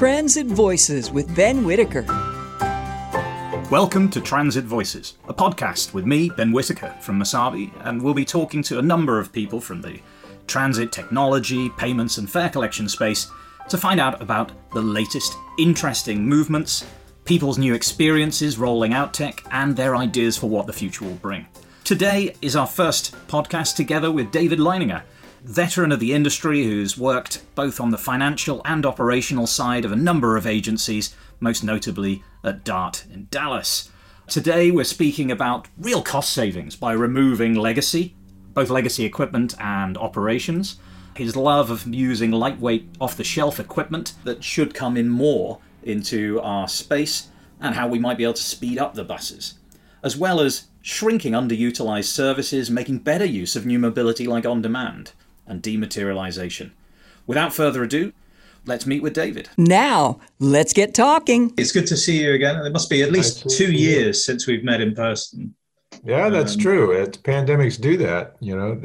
Transit Voices with Ben Whitaker. Welcome to Transit Voices, a podcast with me, Ben Whitaker from Masabi, and we'll be talking to a number of people from the transit technology, payments, and fare collection space to find out about the latest interesting movements, people's new experiences rolling out tech, and their ideas for what the future will bring. Today is our first podcast together with David Leininger, veteran of the industry who's worked both on the financial and operational side of a number of agencies, most notably at DART in Dallas. Today we're speaking about real cost savings by removing legacy, both legacy equipment and operations. His love of using lightweight off the shelf equipment that should come in more into our space, and how we might be able to speed up the buses, as well as shrinking underutilized services, making better use of new mobility like on demand and dematerialization. Without further ado, let's meet with David. Now, let's get talking. It's good to see you again. It must be at least Nice two see you. years since we've met in person. Yeah, that's Um, true. It, pandemics do that, you know.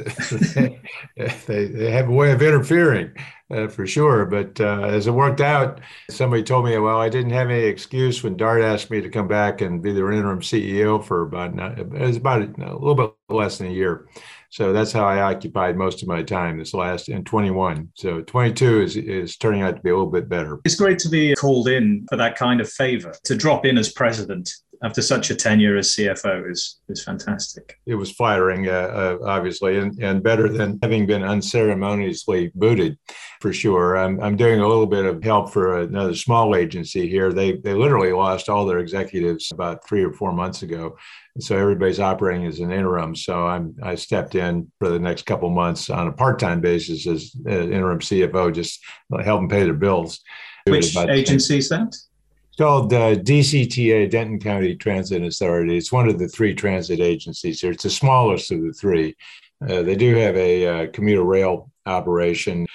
they, they have a way of interfering uh, for sure. But uh, as it worked out, somebody told me, well, I didn't have any excuse when Dart asked me to come back and be their interim CEO for about, it was about a little bit less than a year. So that's how I occupied most of my time this last in 21. So 22 is, is turning out to be a little bit better. It's great to be called in for that kind of favor. To drop in as president after such a tenure as CFO is, is fantastic. it was flattering, uh, uh, obviously, and, and better than having been unceremoniously booted, for sure. I'm, I'm doing a little bit of help for another small agency here. They they literally lost all their executives about three or four months ago, and so everybody's operating as an interim. So I'm I stepped in for the next couple months on a part time basis as uh, interim CFO, just help them pay their bills. Which agency is that? it's called uh, DCTA, Denton County Transit Authority. It's one of the three transit agencies here. It's the smallest of the three. Uh, they do have a uh, commuter rail operation.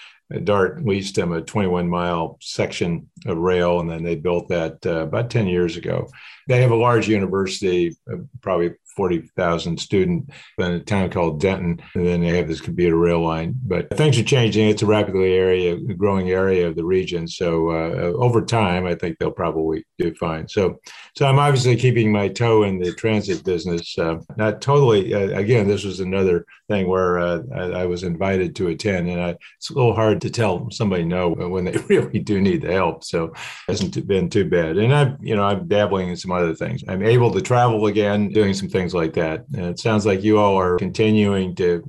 DART leased them a 21 mile section of rail, and then they built that uh, about 10 years ago. They have a large university, uh, probably 40,000 student in a town called Denton, and then they have this commuter rail line. But things are changing. It's a rapidly area, growing area of the region. So uh, over time, I think they'll probably do fine. So, so I'm obviously keeping my toe in the transit business. Uh, not totally. Uh, again, this was another thing where uh, I, I was invited to attend, and I, it's a little hard to tell somebody no when they really do need the help. So it hasn't been too bad. And I'm, you know, I'm dabbling in some other things. I'm able to travel again, doing some things like that. And it sounds like you all are continuing to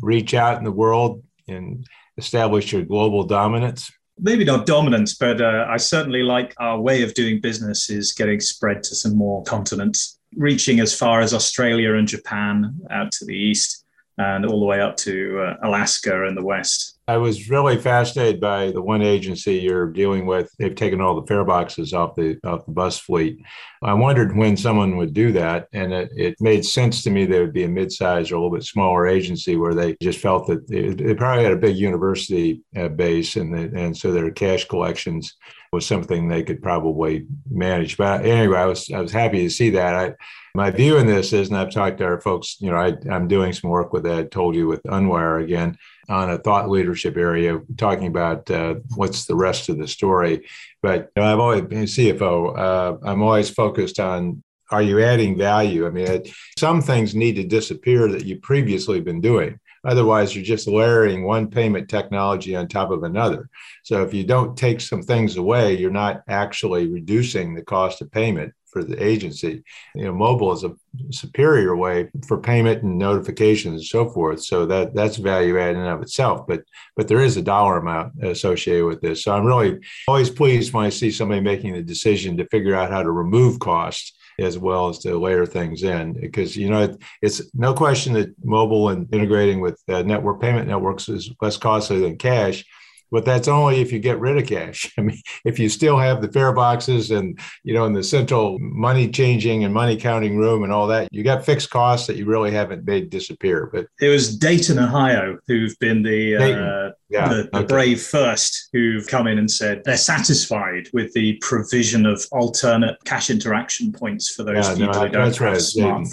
reach out in the world and establish your global dominance. Maybe not dominance, but uh, I certainly like our way of doing business is getting spread to some more continents, reaching as far as Australia and Japan out to the east and all the way up to uh, Alaska and the west. I was really fascinated by the one agency you're dealing with. They've taken all the fare boxes off the off the bus fleet. I wondered when someone would do that, and it, it made sense to me there would be a mid-sized or a little bit smaller agency where they just felt that they, they probably had a big university uh, base, and they, and so their cash collections was something they could probably manage. But anyway, I was I was happy to see that. I, my view in this is, and I've talked to our folks, you know, I, I'm doing some work with that. Told you with Unwire again on a thought leadership area, talking about uh, what's the rest of the story. But you know, I've always been CFO. Uh, I'm always focused on are you adding value? I mean, some things need to disappear that you previously been doing. Otherwise, you're just layering one payment technology on top of another. So if you don't take some things away, you're not actually reducing the cost of payment for the agency. You know, mobile is a superior way for payment and notifications and so forth. So that that's value add in and of itself. But but there is a dollar amount associated with this. So I'm really always pleased when I see somebody making the decision to figure out how to remove costs as well as to layer things in because you know it, it's no question that mobile and integrating with uh, network payment networks is less costly than cash but that's only if you get rid of cash. I mean, if you still have the fare boxes and you know in the central money changing and money counting room and all that, you got fixed costs that you really haven't made disappear. But It was Dayton, Ohio, who've been the uh, yeah, the, the okay. brave first who've come in and said they're satisfied with the provision of alternate cash interaction points for those Yeah, no, people who don't have right, Dayton.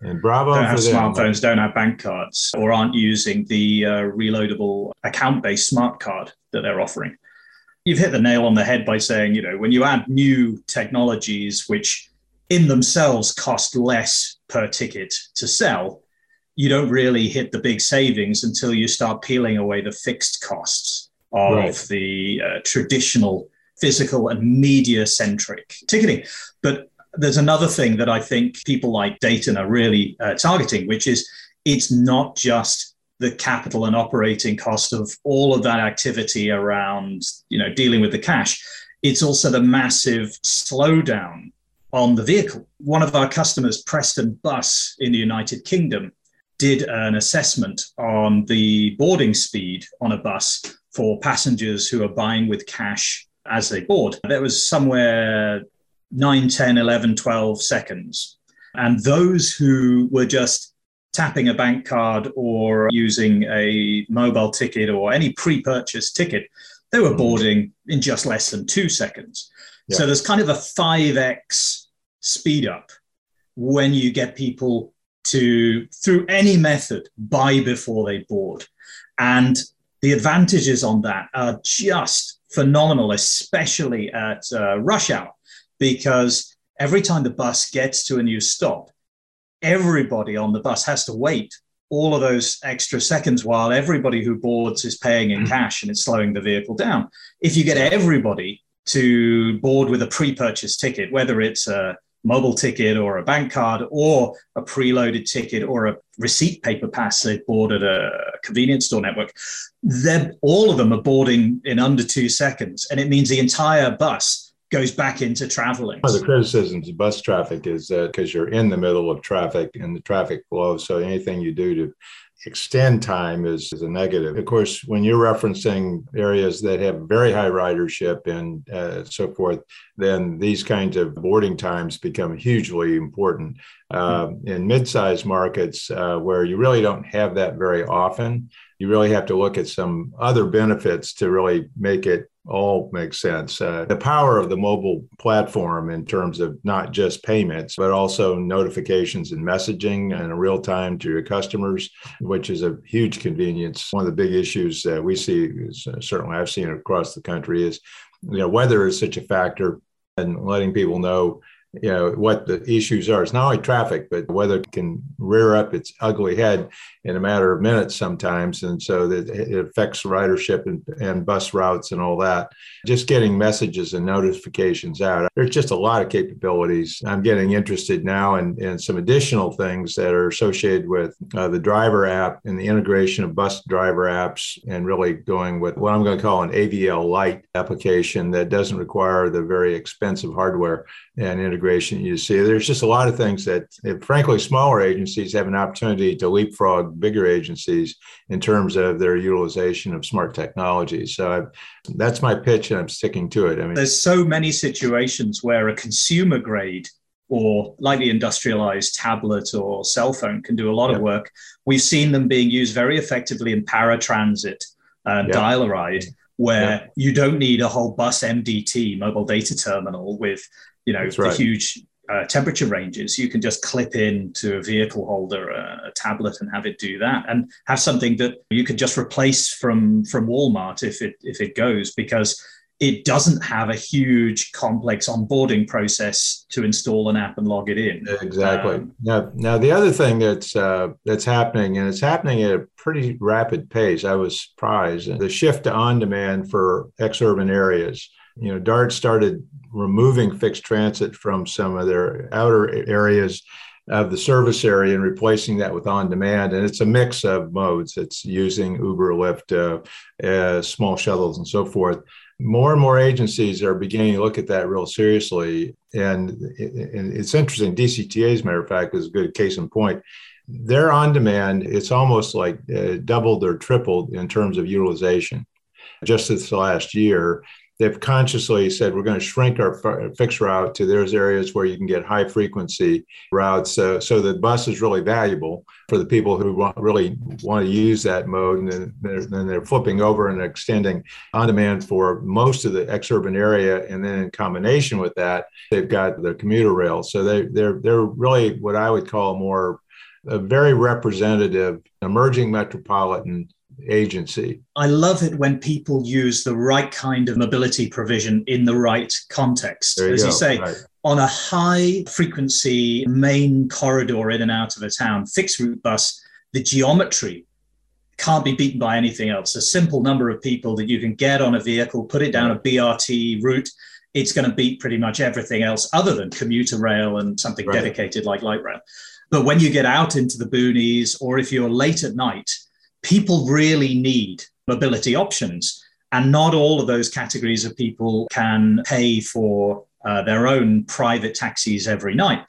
And bravo don't for have smartphones, don't have bank cards, or aren't using the uh, reloadable account based smart card that they're offering. you've hit the nail on the head by saying, you know, when you add new technologies which in themselves cost less per ticket to sell, you don't really hit the big savings until you start peeling away the fixed costs of right. the uh, traditional physical and media centric ticketing. But there's another thing that I think people like Dayton are really uh, targeting, which is it's not just the capital and operating cost of all of that activity around you know dealing with the cash. It's also the massive slowdown on the vehicle. One of our customers preston bus in the united kingdom did an assessment on the boarding speed on a bus for passengers who are buying with cash as they board. There was somewhere 9 10 11 12 seconds and those who were just tapping a bank card or using a mobile ticket or any pre purchase ticket, they were mm. boarding in just less than two seconds. Yeah. So there's kind of a 5x speed up when you get people to, through any method, buy before they board. And the advantages on that are just phenomenal, especially at uh, rush hour, because every time the bus gets to a new stop, everybody on the bus has to wait all of those extra seconds while everybody who boards is paying in mm. cash and it's slowing the vehicle down. If you get everybody to board with a pre purchase ticket, whether it's a mobile ticket or a bank card or a preloaded ticket or a receipt paper pass they bought at a convenience store network, then all of them are boarding in under two seconds. And it means the entire bus goes back into traveling. One of the criticisms of bus traffic is that because you're in the middle of traffic and the traffic flow, so anything you do to extend time is, is a negative. Of course, when you're referencing areas that have very high ridership and uh, so forth, then these kinds of boarding times become hugely important. Uh, in mid-sized markets uh, where you really don't have that very often, you really have to look at some other benefits to really make it all make sense. Uh, the power of the mobile platform in terms of not just payments, but also notifications and messaging and real time to your customers, which is a huge convenience. One of the big issues that we see, is, uh, certainly I've seen across the country, is you know weather is such a factor, and letting people know you know what the issues are. It's not only traffic, but weather can rear up its ugly head in a matter of minutes sometimes, and so that it affects ridership and, and bus routes and all that. Just getting messages and notifications out. There's just a lot of capabilities. I'm getting interested now in, in some additional things that are associated with uh, the driver app and the integration of bus driver apps, and really going with what I'm going to call an AVL Lite application that doesn't require the very expensive hardware and integration you see. There's just a lot of things that, frankly, smaller agencies have an opportunity to leapfrog bigger agencies in terms of their utilization of smart technology. So I've, that's my pitch, and I'm sticking to it. I mean, there's so many situations where a consumer grade or lightly industrialized tablet or cell phone can do a lot yeah. of work. We've seen them being used very effectively in paratransit and yeah. dial a ride where yeah. you don't need a whole bus MDT mobile data terminal with you know That's the right. huge uh, temperature ranges, you can just clip in to a vehicle holder a, a, tablet and have it do that, and have something that you could just replace from from Walmart if it if it goes because it doesn't have a huge complex onboarding process to install an app and log it in. Exactly. Um, now, now the other thing that's uh, that's happening, and it's happening at a pretty rapid pace. I was surprised. The shift to on demand for ex-urban areas. You know, DART started removing fixed transit from some of their outer areas of the service area and replacing that with on demand. And it's a mix of modes. It's using Uber, Lyft, uh, uh, small shuttles, and so forth. More and more agencies are beginning to look at that real seriously. And, and it's interesting. DCTA, as a matter of fact, is a good case in point. They're on demand. It's almost like uh, doubled or tripled in terms of utilization just this last year they've consciously said we're going to shrink our fixed route to those areas where you can get high frequency routes. So, so the bus is really valuable for the people who want, really want to use that mode. And then they're, then they're flipping over and extending on demand for most of the ex-urban area. And then in combination with that, they've got the commuter rail. So they, they're, they're really what I would call more a very representative emerging metropolitan agency. I love it when people use the right kind of mobility provision in the right context. You As go. you say, right. on a high frequency main corridor in and out of a town, fixed route bus, the geometry can't be beaten by anything else. A simple number of people that you can get on a vehicle, put it down a BRT route, it's going to beat pretty much everything else other than commuter rail and something Right. dedicated like light rail. But when you get out into the boonies or if you're late at night, people really need mobility options. And not all of those categories of people can pay for uh, their own private taxis every night.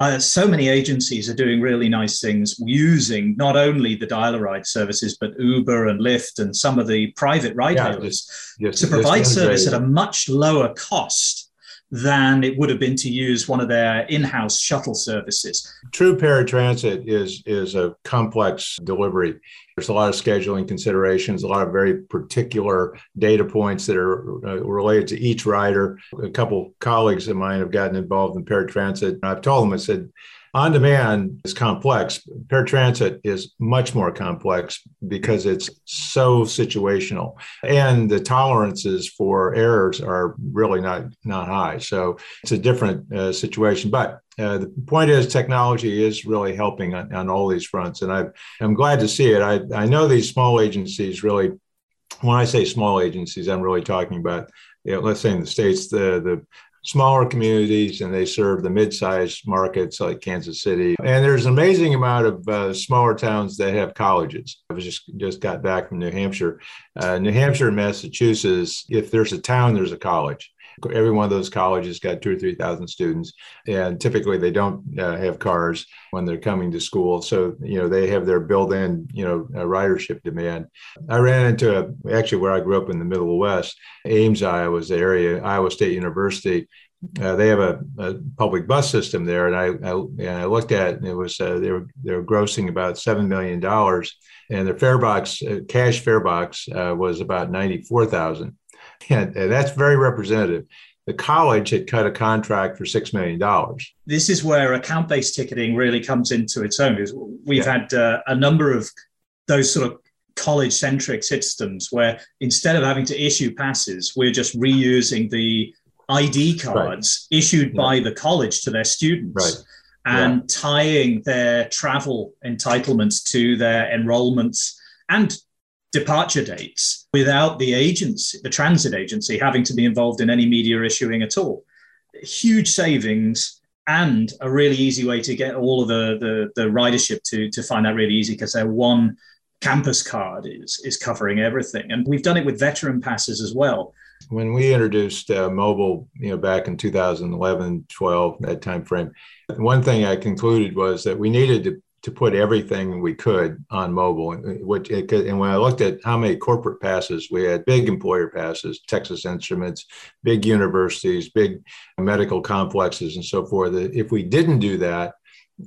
Uh, so many agencies are doing really nice things using not only the dial a ride services, but Uber and Lyft and some of the private ride Yeah, hailers Just- to provide service at a much lower cost than it would have been to use one of their in-house shuttle services. True paratransit is is a complex delivery. There's a lot of scheduling considerations, a lot of very particular data points that are uh, related to each rider. A couple colleagues of mine have gotten involved in paratransit. I've told them, I said, on demand is complex. Paratransit is much more complex because it's so situational, and the tolerances for errors are really not not high. So it's a different uh, situation. But uh, the point is, technology is really helping on, on all these fronts, and I, I'm glad to see it. I, I know these small agencies really. When I say small agencies, I'm really talking about, let's say in the states, the the smaller communities, and they serve the mid-sized markets like Kansas City. And there's an amazing amount of uh, smaller towns that have colleges. I was just just got back from New Hampshire, uh, New Hampshire and Massachusetts. If there's a town, there's a college. Every one of those colleges got two or three thousand students, and typically they don't uh, have cars when they're coming to school. So you know they have their built-in you know uh, ridership demand. I ran into a, actually where I grew up in the Middle West, Ames, Iowa, was the area. Iowa State University. Uh, they have a, a public bus system there, and I, I, and I looked at it, it was uh, they were they were grossing about seven million dollars, and their fare box uh, cash fare box uh, was about ninety four thousand and, and that's very representative. The college had cut a contract for six million dollars. This is where account-based ticketing really comes into its own. We've Yeah. had uh, a number of those sort of college-centric systems where instead of having to issue passes, we're just reusing the ID cards issued Yeah. by the college to their students. Right. And tying their travel entitlements to their enrollments and departure dates without the agency, the transit agency, having to be involved in any media issuing at all. Huge savings and a really easy way to get all of the, the, the ridership to, to find that really easy because their one campus card is, is covering everything. And we've done it with veteran passes as well. When we introduced uh, mobile, you know, back in 2011, 12, that time frame, one thing I concluded was that we needed to to put everything we could on mobile. Uh, which, uh, and when I looked at how many corporate passes we had, big employer passes, Texas Instruments, big universities, big medical complexes, and so forth. If we didn't do that,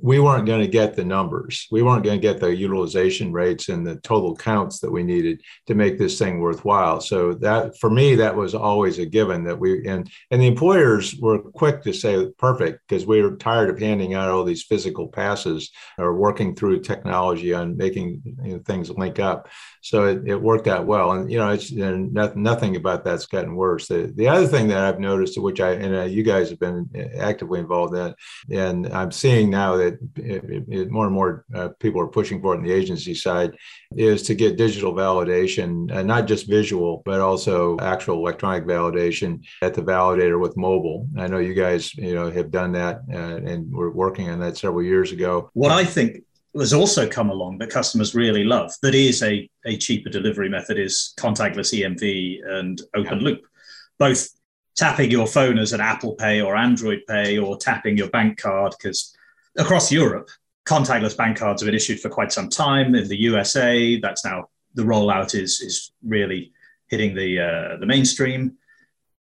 we weren't going to get the numbers. We weren't going to get the utilization rates and the total counts that we needed to make this thing worthwhile. So that for me, that was always a given that we and and the employers were quick to say perfect because we were tired of handing out all these physical passes or working through technology on making you know, things link up. So it, it worked out well. And you know, it's and nothing about that's gotten worse. The, the other thing that I've noticed, which I and uh, you guys have been actively involved in, and I'm seeing now that it, it, more and more uh, people are pushing for it on the agency side, is to get digital validation, uh, not just visual, but also actual electronic validation at the validator with mobile. I know you guys, you know, have done that, uh, and we're working on that several years ago. What I think has also come along that customers really love that is a, a cheaper delivery method is contactless EMV and open yeah. loop. Both tapping your phone as an Apple Pay or Android Pay or tapping your bank card, because across Europe, contactless bank cards have been issued for quite some time. In the USA, that's now the rollout is, is really hitting the, uh, the mainstream.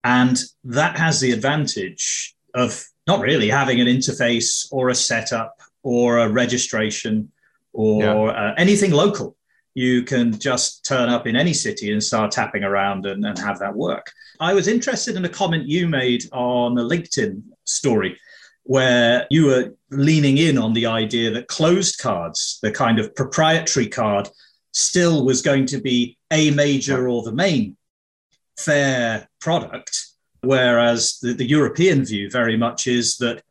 And that has the advantage of not really having an interface or a setup or a registration or yeah. uh, anything local. You can just turn up in any city and start tapping around and, and have that work. I was interested in a comment you made on a LinkedIn story where you were leaning in on the idea that closed cards, the kind of proprietary card still was going to be a major or the main fare product, whereas the, the European view very much is that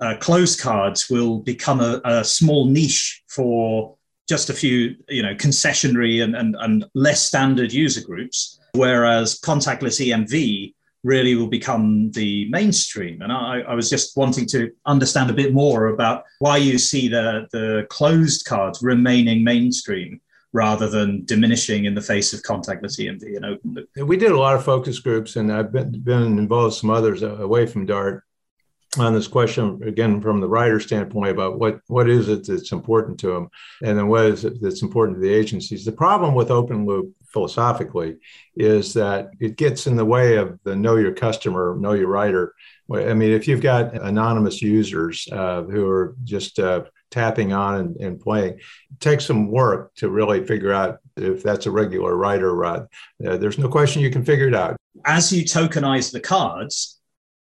uh, closed cards will become a, a, small niche for just a few, you know, concessionary and, and, and less standard user groups, whereas contactless EMV really will become the mainstream. And I, I, was just wanting to understand a bit more about why you see the, the closed cards remaining mainstream rather than diminishing in the face of contactless EMV and open loop. We did a lot of focus groups, and I've been, been involved some others uh, away from Dart on this question again from the writer standpoint about what what is it that's important to them and then what is it that's important to the agencies the problem with open loop philosophically is that it gets in the way of the know your customer know your writer i mean if you've got anonymous users uh, who are just uh, tapping on and, and playing. It takes some work to really figure out if that's a regular writer rod. Uh, there's no question you can figure it out. As you tokenize the cards,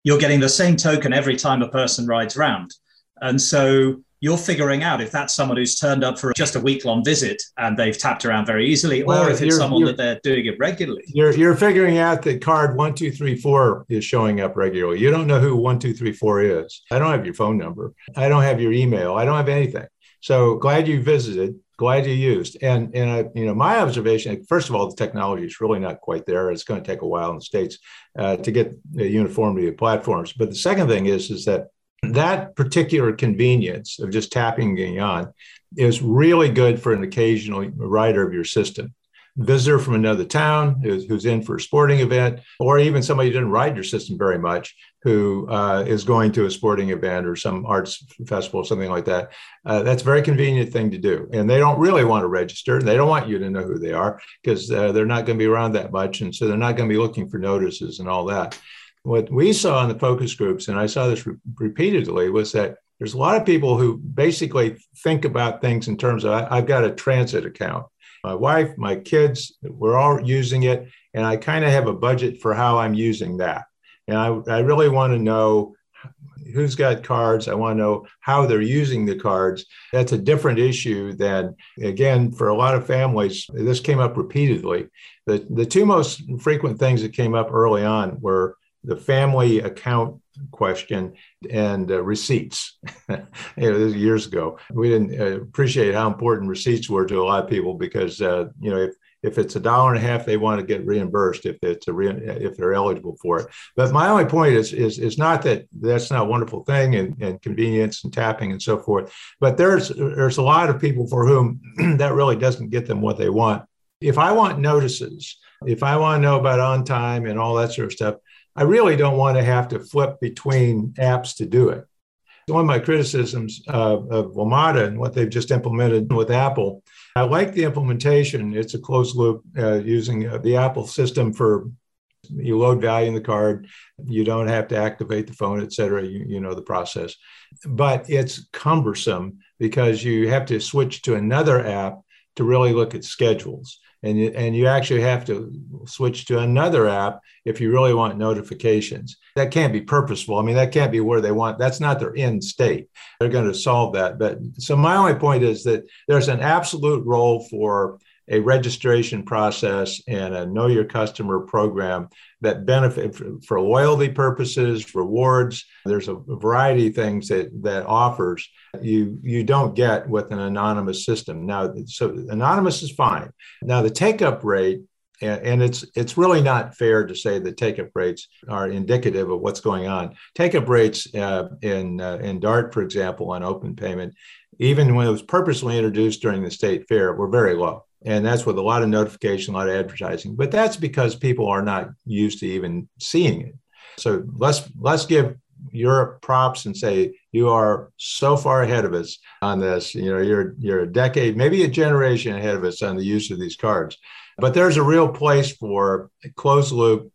you're getting the same token every time a person rides around. And so you're figuring out if that's someone who's turned up for just a week long visit and they've tapped around very easily, well, or if it's someone that they're doing it regularly. You're, you're figuring out that card one, two, three, four is showing up regularly. You don't know who one, two, three, four is. I don't have your phone number. I don't have your email. I don't have anything. So glad you visited. Glad you used. And and I, you know, my observation. First of all, the technology is really not quite there. It's going to take a while in the states uh, to get the uniformity of platforms. But the second thing is is that that particular convenience of just tapping and on is really good for an occasional writer of your system visitor from another town who's, who's, in for a sporting event, or even somebody who didn't ride your system very much, who uh, is going to a sporting event or some arts festival, or something like that. Uh, that's a very convenient thing to do. And they don't really want to register. And they don't want you to know who they are because uh, they're not going to be around that much. And so they're not going to be looking for notices and all that what we saw in the focus groups, and I saw this re- repeatedly, was that there's a lot of people who basically think about things in terms of I, have got a transit account. My wife, my kids, we're all using it, and I kind of have a budget for how I'm using that. And I, I really want to know who's got cards. I want to know how they're using the cards. That's a different issue than, again, for a lot of families, this came up repeatedly. The, the two most frequent things that came up early on were the family account question and uh, receipts. you know, years ago, we didn't uh, appreciate how important receipts were to a lot of people because uh, you know if if it's a dollar and a half, they want to get reimbursed if it's a re- if they're eligible for it. But my only point is is is not that that's not a wonderful thing and, and convenience and tapping and so forth. But there's there's a lot of people for whom that really doesn't get them what they want. If I want notices, if I want to know about on time and all that sort of stuff, I really don't want to have to flip between apps to do it. One of my criticisms of, of WMATA and what they've just implemented with Apple, I like the implementation. It's a closed loop uh, using uh, the Apple system for you load value in the card you don't have to activate the phone et cetera you, you know the process but it's cumbersome because you have to switch to another app to really look at schedules and you, and you actually have to switch to another app if you really want notifications. That can't be purposeful. I mean, that can't be where they want. That's not their end state. They're going to solve that. But so my only point is that there's an absolute role for a registration process and a know your customer program that benefit for, loyalty purposes, rewards. There's a variety of things that that offers you you don't get with an anonymous system. Now, so anonymous is fine. Now the take up rate and it's it's really not fair to say the take up rates are indicative of what's going on. Take up rates uh, in uh, in Dart, for example, on open payment, even when it was purposely introduced during the state fair, were very low and that's with a lot of notification, a lot of advertising. But that's because people are not used to even seeing it. So let's let's give Europe props and say you are so far ahead of us on this. You know, you're you're a decade, maybe a generation ahead of us on the use of these cards. But there's a real place for closed loop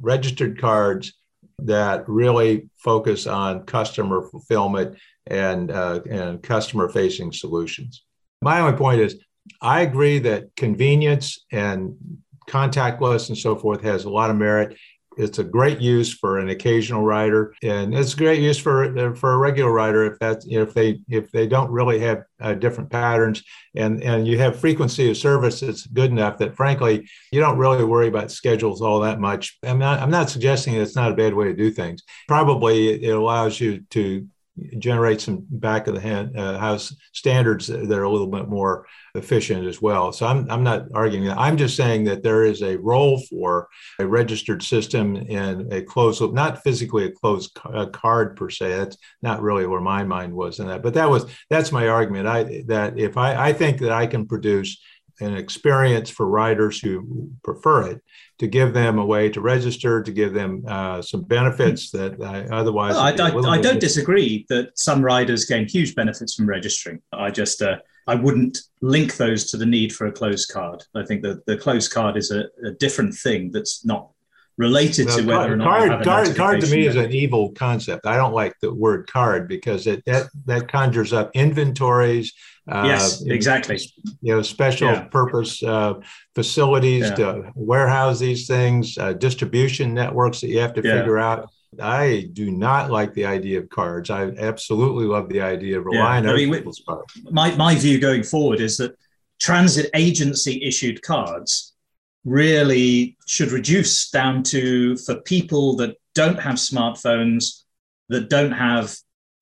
registered cards that really focus on customer fulfillment and uh, and customer facing solutions. My only point is I agree that convenience and contactless and so forth has a lot of merit. it's a great use for an occasional rider, and it's a great use for for a regular rider if that's if they if they don't really have uh, different patterns, and and you have frequency of service that's good enough that frankly you don't really worry about schedules all that much. I'm not I'm not suggesting it's not a bad way to do things. Probably it allows you to generate some back of the hand, uh, house standards that are a little bit more efficient as well. So I'm, I'm not arguing that. I'm just saying that there is a role for a registered system in a closed loop, not physically a closed card per se. That's not really where my mind was in that. But that was that's my argument. I that if I, I think that I can produce an experience for riders who prefer it to give them a way to register to give them uh, some benefits that I, otherwise well, I, I, I don't disagree that some riders gain huge benefits from registering. I just uh, i wouldn't link those to the need for a closed card. I think that the closed card is a, a different thing that's not related to whether or not card, card, card to me is an evil concept. I don't like the word card because it that that conjures up inventories. Uh, yes, exactly. You know, special yeah. purpose uh, facilities yeah. to warehouse these things, uh, distribution networks that you have to yeah. figure out. I do not like the idea of cards. I absolutely love the idea of relying on people's cards. My my view going forward is that transit agency issued cards really should reduce down to for people that don't have smartphones, that don't have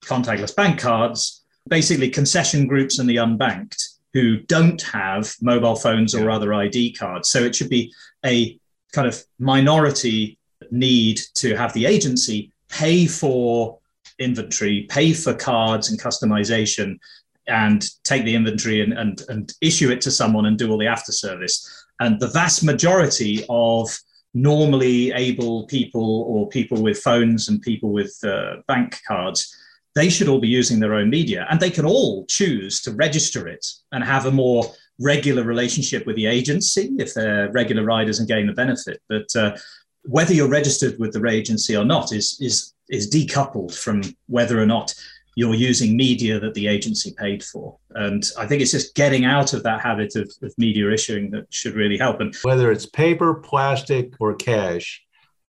contactless bank cards, basically concession groups and the unbanked who don't have mobile phones or other ID cards. So it should be a kind of minority need to have the agency pay for inventory, pay for cards and customization, and take the inventory and, and, and issue it to someone and do all the after service. And the vast majority of normally able people or people with phones and people with uh, bank cards, they should all be using their own media and they can all choose to register it and have a more regular relationship with the agency if they're regular riders and gain the benefit. But uh, whether you're registered with the agency or not is, is, is decoupled from whether or not you're using media that the agency paid for. And I think it's just getting out of that habit of, of media issuing that should really help. And whether it's paper, plastic, or cash,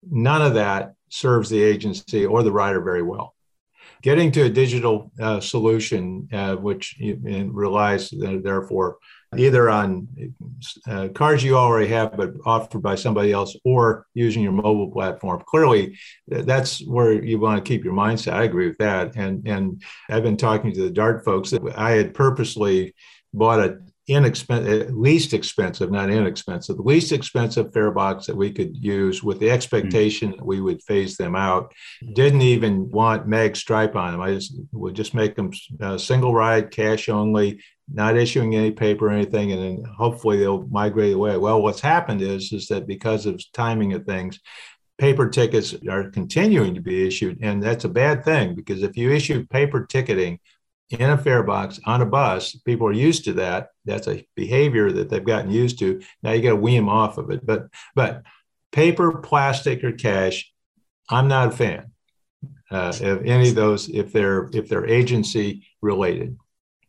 none of that serves the agency or the writer very well. Getting to a digital uh, solution, uh, which relies uh, therefore either on uh, cards you already have but offered by somebody else or using your mobile platform. Clearly that's where you want to keep your mindset. I agree with that. And and i've been talking to the dart folks that i had purposely bought a inexpensive, least expensive, not inexpensive, the least expensive fare box that we could use with the expectation mm-hmm. that we would phase them out. Didn't even want mag stripe on them. I just would just make them uh, single ride, cash only, not issuing any paper or anything, and then hopefully they'll migrate away. Well, what's happened is is that because of timing of things, paper tickets are continuing to be issued, and that's a bad thing because if you issue paper ticketing in a fare box on a bus, people are used to that. That's a behavior that they've gotten used to. Now you got to wean them off of it. But but paper, plastic, or cash, I'm not a fan uh, of any of those if they're if they're agency related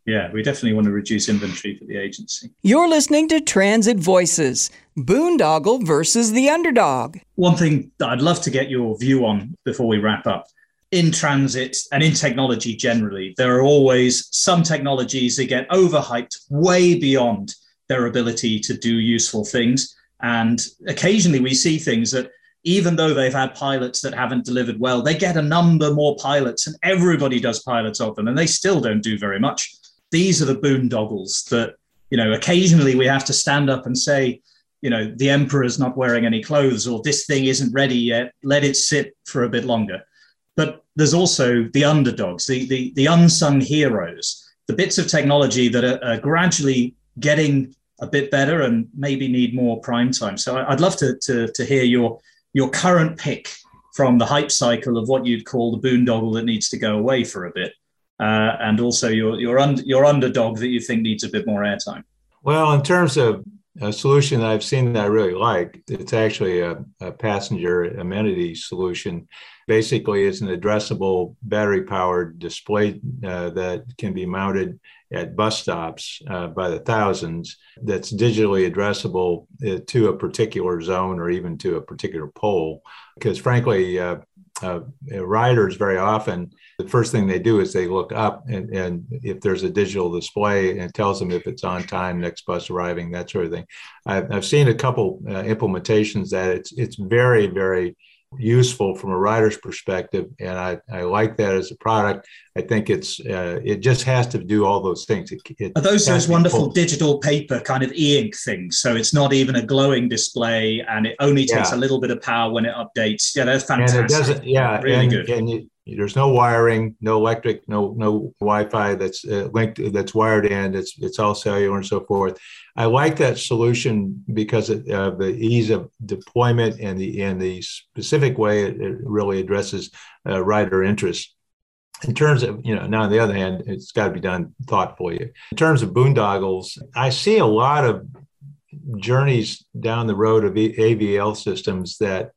yeah, we definitely want to reduce inventory for the agency. You're listening to Transit Voices Boondoggle versus the Underdog. One thing that I'd love to get your view on before we wrap up in transit and in technology generally, there are always some technologies that get overhyped way beyond their ability to do useful things. And occasionally we see things that even though they've had pilots that haven't delivered well, they get a number more pilots and everybody does pilots of them and they still don't do very much these are the boondoggles that you know occasionally we have to stand up and say you know the emperor's not wearing any clothes or this thing isn't ready yet let it sit for a bit longer but there's also the underdogs the the, the unsung heroes the bits of technology that are, are gradually getting a bit better and maybe need more prime time so i'd love to, to, to hear your your current pick from the hype cycle of what you'd call the boondoggle that needs to go away for a bit uh, and also your your, un- your underdog that you think needs a bit more airtime? Well, in terms of a solution that I've seen that I really like, it's actually a, a passenger amenity solution. Basically, it's an addressable battery powered display uh, that can be mounted at bus stops uh, by the thousands that's digitally addressable uh, to a particular zone or even to a particular pole. Because frankly, uh, uh, riders very often the first thing they do is they look up and, and if there's a digital display and it tells them if it's on time next bus arriving that sort of thing i've, I've seen a couple uh, implementations that it's it's very very useful from a writer's perspective and I, I like that as a product. I think it's uh, it just has to do all those things. It, it are those those wonderful digital paper kind of e-ink things? So it's not even a glowing display and it only takes yeah. a little bit of power when it updates. Yeah that's fantastic and it doesn't yeah really and, good. and you, there's no wiring, no electric, no no Wi-Fi that's uh, linked that's wired in. It's it's all cellular and so forth. I like that solution because of uh, the ease of deployment and the and the specific way it, it really addresses uh, rider interest. In terms of you know, now on the other hand, it's got to be done thoughtfully. In terms of boondoggles, I see a lot of journeys down the road of AVL systems that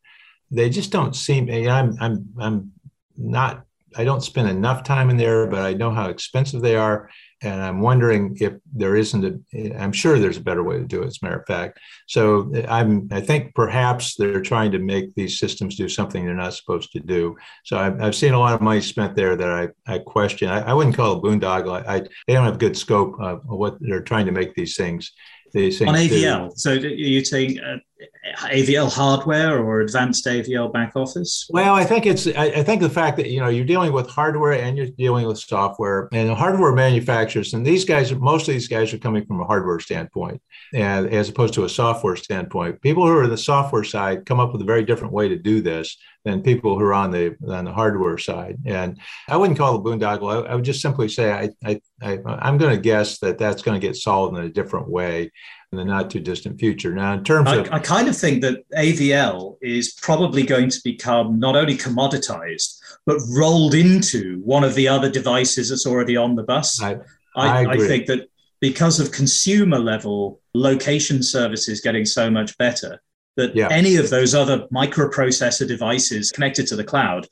they just don't seem. I'm I'm I'm not I don't spend enough time in there, but I know how expensive they are. And I'm wondering if there isn't a, I'm sure there's a better way to do it, as a matter of fact. So I'm, I think perhaps they're trying to make these systems do something they're not supposed to do. So I've, I've seen a lot of money spent there that I, I question. I, I wouldn't call it boondoggle. I, I, they don't have good scope of what they're trying to make these things on AVL. So you're saying uh, AVL hardware or advanced AVL back office? Well, I think it's I, I, think the fact that you know you're dealing with hardware and you're dealing with software and hardware manufacturers and these guys most of these guys are coming from a hardware standpoint and as opposed to a software standpoint. People who are the software side come up with a very different way to do this than people who are on the on the hardware side. And I wouldn't call it boondoggle. I, I would just simply say I, I, I I'm going to guess that that's going to get solved in a different way in the not too distant future. Now, in terms I, of, I kind of think that AVL is probably going to become not only commoditized but rolled into one of the other devices that's already on the bus. I, I, I think that because of consumer level location services getting so much better, that yeah. any of those other microprocessor devices connected to the cloud,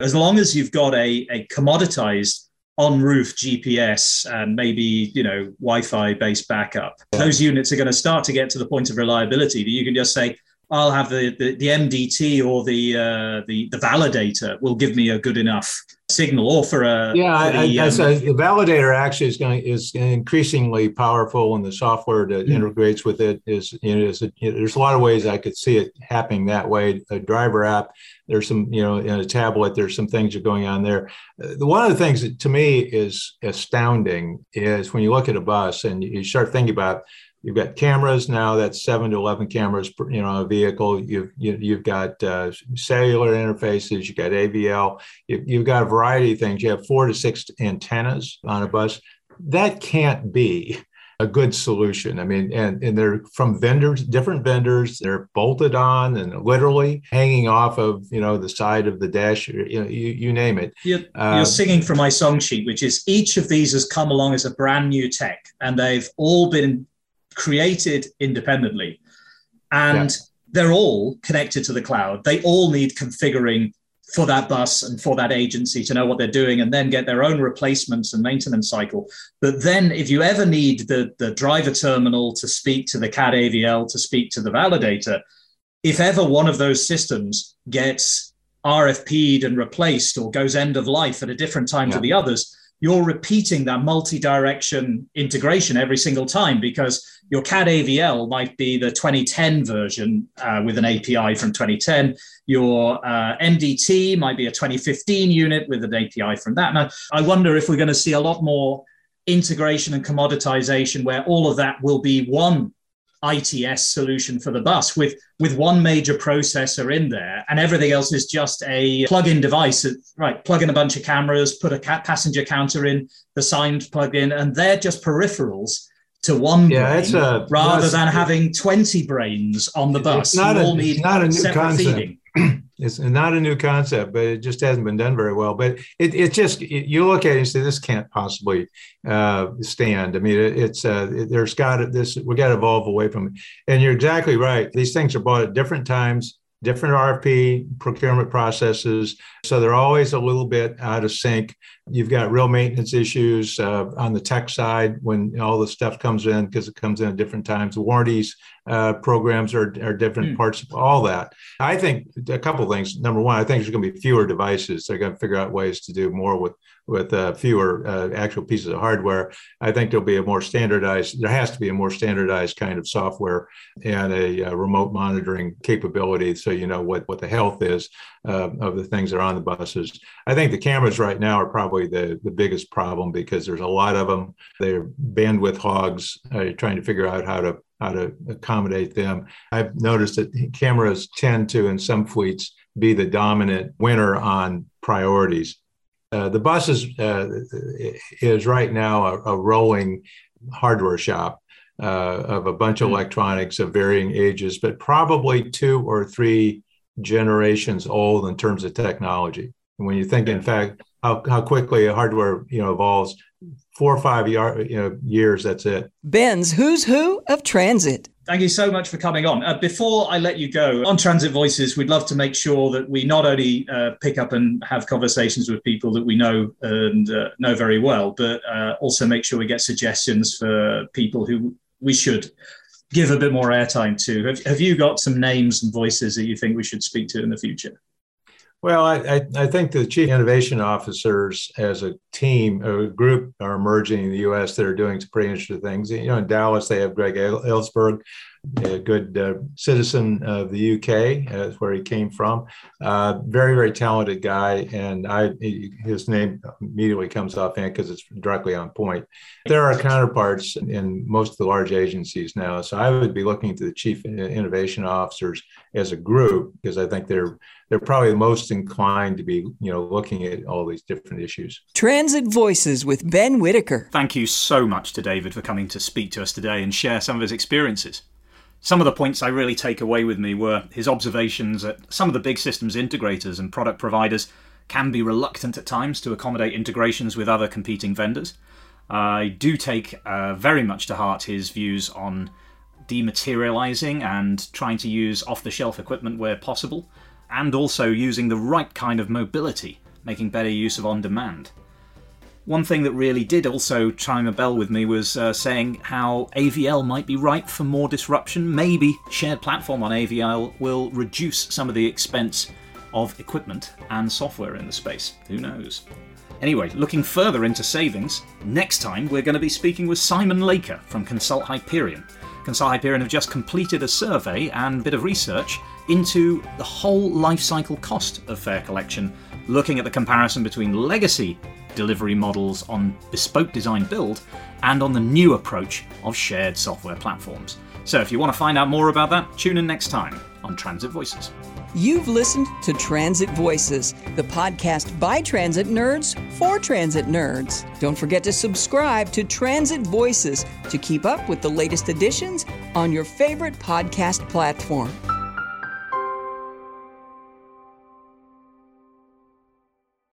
as long as you've got a, a commoditized on roof GPS and maybe you know Wi-Fi based backup, yeah. those units are going to start to get to the point of reliability that you can just say, I'll have the, the, the MDT or the, uh, the the validator will give me a good enough signal or for a yeah for the, I, um, the validator actually is going is increasingly powerful and the software that mm-hmm. integrates with it is you know, is a, you know, there's a lot of ways I could see it happening that way a driver app there's some you know in a tablet there's some things are going on there uh, one of the things that to me is astounding is when you look at a bus and you start thinking about You've got cameras now. That's seven to eleven cameras, per, you know, on a vehicle. You've you, have you have got uh, cellular interfaces. You've got AVL. You've, you've got a variety of things. You have four to six antennas on a bus. That can't be a good solution. I mean, and, and they're from vendors, different vendors. They're bolted on and literally hanging off of you know the side of the dash. You know, you, you name it. You're, uh, you're singing from my song sheet, which is each of these has come along as a brand new tech, and they've all been created independently. And yeah. they're all connected to the cloud. They all need configuring for that bus and for that agency to know what they're doing and then get their own replacements and maintenance cycle. But then if you ever need the, the driver terminal to speak to the CAD AVL, to speak to the validator, if ever one of those systems gets RFP'd and replaced or goes end of life at a different time yeah. to the others, you're repeating that multi-direction integration every single time because your CAD AVL might be the 2010 version uh, with an API from 2010. Your uh, MDT might be a 2015 unit with an API from that. Now, I wonder if we're going to see a lot more integration and commoditization where all of that will be one ITS solution for the bus with, with one major processor in there, and everything else is just a plug-in device. Right, plug in a bunch of cameras, put a passenger counter in, the signed plug-in, and they're just peripherals to one yeah, brain, a, rather than having 20 brains on the bus. It's not, a, it's not a new concept. it's not a new concept, but it just hasn't been done very well. But it, it just it, you look at it and say this can't possibly uh, stand. I mean, it, it's uh, there's got this we got to evolve away from it. And you're exactly right. These things are bought at different times, different RFP procurement processes, so they're always a little bit out of sync. You've got real maintenance issues uh, on the tech side when all the stuff comes in because it comes in at different times. Warranties uh, programs are, are different mm. parts of all that. I think a couple things. Number one, I think there's going to be fewer devices. They're going to figure out ways to do more with with uh, fewer uh, actual pieces of hardware. I think there'll be a more standardized. There has to be a more standardized kind of software and a, a uh, remote monitoring capability, so you know what what the health is uh, of the things that are on the buses. I think the cameras right now are probably the the biggest problem because there's a lot of them. They're bandwidth hogs. Uh, trying to figure out how to how to accommodate them. I've noticed that cameras tend to, in some fleets, be the dominant winner on priorities. Uh, the bus is, uh, is right now a, a rolling hardware shop uh, of a bunch of hmm. electronics of varying ages, but probably two or three generations old in terms of technology. And when you think, in fact, how, how quickly hardware you know evolves, four or five year, you know, years, that's it. Ben's Who's Who of Transit. Thank you so much for coming on. Uh, before I let you go, on Transit Voices, we'd love to make sure that we not only uh, pick up and have conversations with people that we know and uh, know very well, but uh, also make sure we get suggestions for people who we should give a bit more airtime to. Have, have you got some names and voices that you think we should speak to in the future? Well, I, I, think the chief innovation officers as a team, a group are emerging in the U.S. that are doing some pretty interesting things. You know, in Dallas, they have Greg Aylesbury, a good uh, citizen of the UK. That's where he came from. Uh, very, very talented guy, and I his name immediately comes off in because it's directly on point. There are counterparts in most of the large agencies now, so I would be looking to the chief innovation officers as a group because I think they're they're probably the most inclined to be, you know, looking at all these different issues. Transit Voices with Ben Whitaker. Thank you so much to David for coming to speak to us today and share some of his experiences. Some of the points I really take away with me were his observations that some of the big systems integrators and product providers can be reluctant at times to accommodate integrations with other competing vendors. I do take uh, very much to heart his views on dematerializing and trying to use off the shelf equipment where possible and also using the right kind of mobility, making better use of on demand. One thing that really did also chime a bell with me was uh, saying how AVL might be ripe for more disruption. Maybe shared platform on AVL will reduce some of the expense of equipment and software in the space. Who knows? Anyway, looking further into savings, next time we're going to be speaking with Simon Laker from Consult Hyperion. Consult Hyperion have just completed a survey and bit of research into the whole life cycle cost of fare collection, looking at the comparison between legacy delivery models on bespoke design build and on the new approach of shared software platforms. So if you want to find out more about that, tune in next time on Transit Voices. You've listened to Transit Voices, the podcast by transit nerds for transit nerds. Don't forget to subscribe to Transit Voices to keep up with the latest editions on your favorite podcast platform.